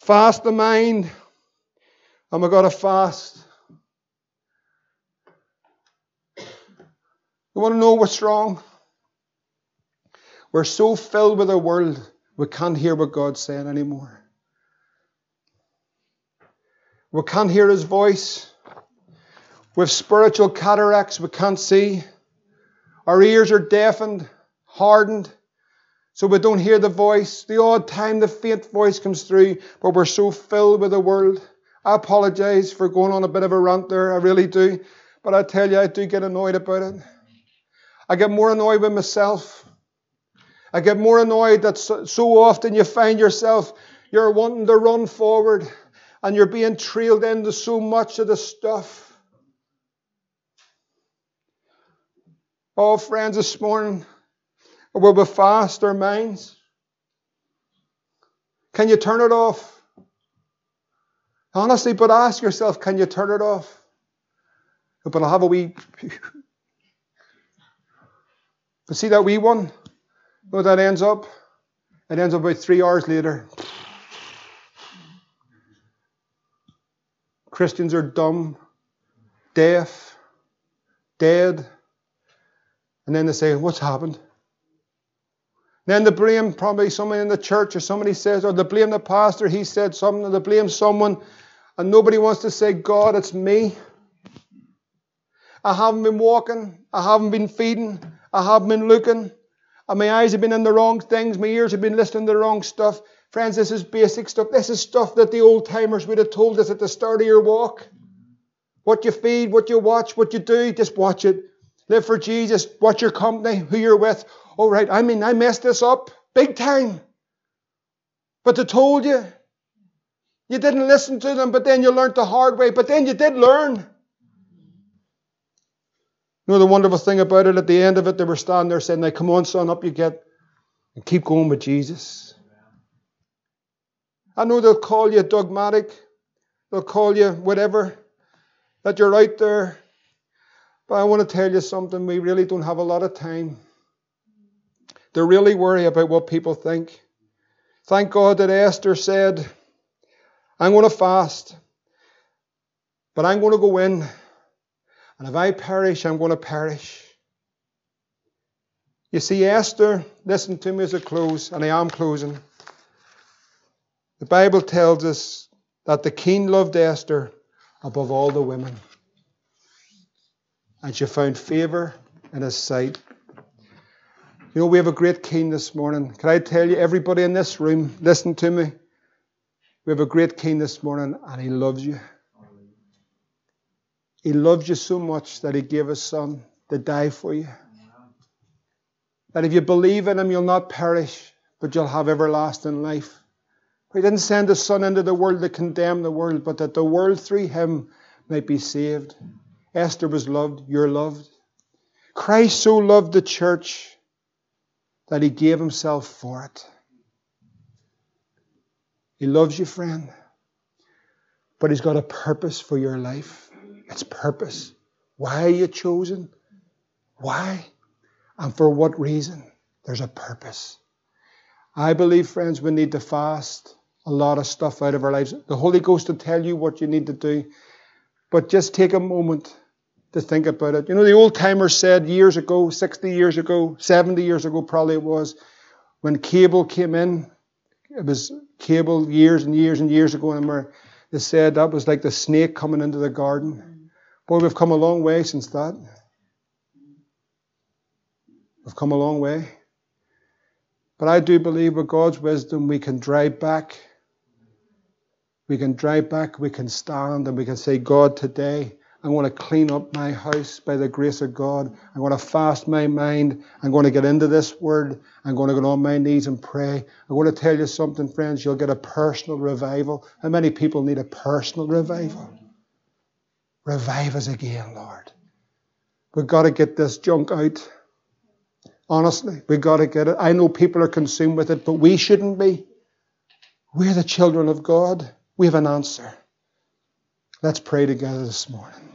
Fast the mind, and we've got to fast. You want to know what's wrong? We're so filled with the world, we can't hear what God's saying anymore. We can't hear His voice. With spiritual cataracts we can't see. Our ears are deafened, hardened, so we don't hear the voice. The odd time the faint voice comes through, but we're so filled with the world. I apologize for going on a bit of a rant there, I really do. But I tell you, I do get annoyed about it. I get more annoyed with myself. I get more annoyed that so, often you find yourself, you're wanting to run forward and you're being trailed into so much of the stuff. Oh, friends, this morning, will we fast our minds? Can you turn it off? Honestly, but ask yourself, can you turn it off? But I'll have a wee. But see that wee one? Where that ends up? It ends up about three hours later. Christians are dumb, deaf, dead. And then they say, What's happened? Then they blame probably someone in the church or somebody says, oh, or they blame the pastor, he said something, or they blame someone, and nobody wants to say, God, it's me. I haven't been walking, I haven't been feeding, I haven't been looking, and my eyes have been in the wrong things, my ears have been listening to the wrong stuff. Friends, this is basic stuff. This is stuff that the old timers would have told us at the start of your walk. What you feed, what you watch, what you do, just watch it. Live for Jesus. Watch your company, who you're with. All right, I mean, I messed this up big time. But they told you. You didn't listen to them, but then you learned the hard way. But then you did learn. You know the wonderful thing about it, at the end of it, they were standing there saying, Now come on, son, up you get. And keep going with Jesus. I know they'll call you dogmatic. They'll call you whatever. That you're out there. But I want to tell you something. We really don't have a lot of time. They really worry about what people think. Thank God that Esther said, I'm going to fast, but I'm going to go in, and if I perish, I'm going to perish. You see, Esther, listen to me as I close, and I am closing. The Bible tells us that the king loved Esther above all the women, and she found favor in his sight. You know, we have a great king this morning. Can I tell you, everybody in this room, listen to me. We have a great king this morning, and he loves you. He loves you so much that he gave his son to die for you. That if you believe in him, you'll not perish, but you'll have everlasting life. He didn't send his son into the world to condemn the world, but that the world through him might be saved. Esther was loved, you're loved. Christ so loved the church that he gave himself for it. He loves you, friend, but he's got a purpose for your life. It's purpose. Why are you chosen? Why? And for what reason? There's a purpose. I believe, friends, we need to fast a lot of stuff out of our lives. The Holy Ghost will tell you what you need to do, but just take a moment to think about it. You know, the old timers said years ago, 60 years ago, 70 years ago, probably it was, when cable came in, it was cable years and years and years ago, and they said that was like the snake coming into the garden. Boy, we've come a long way since that. We've come a long way. But I do believe with God's wisdom, we can drive back. We can drive back, we can stand, and we can say, God, today, I'm going to clean up my house by the grace of God. I'm going to fast my mind. I'm going to get into this word. I'm going to get on my knees and pray. I'm going to tell you something, friends. You'll get a personal revival. How many people need a personal revival? Revive us again, Lord. We've got to get this junk out. Honestly, we've got to get it. I know people are consumed with it, but we shouldn't be. We're the children of God. We have an answer. Let's pray together this morning.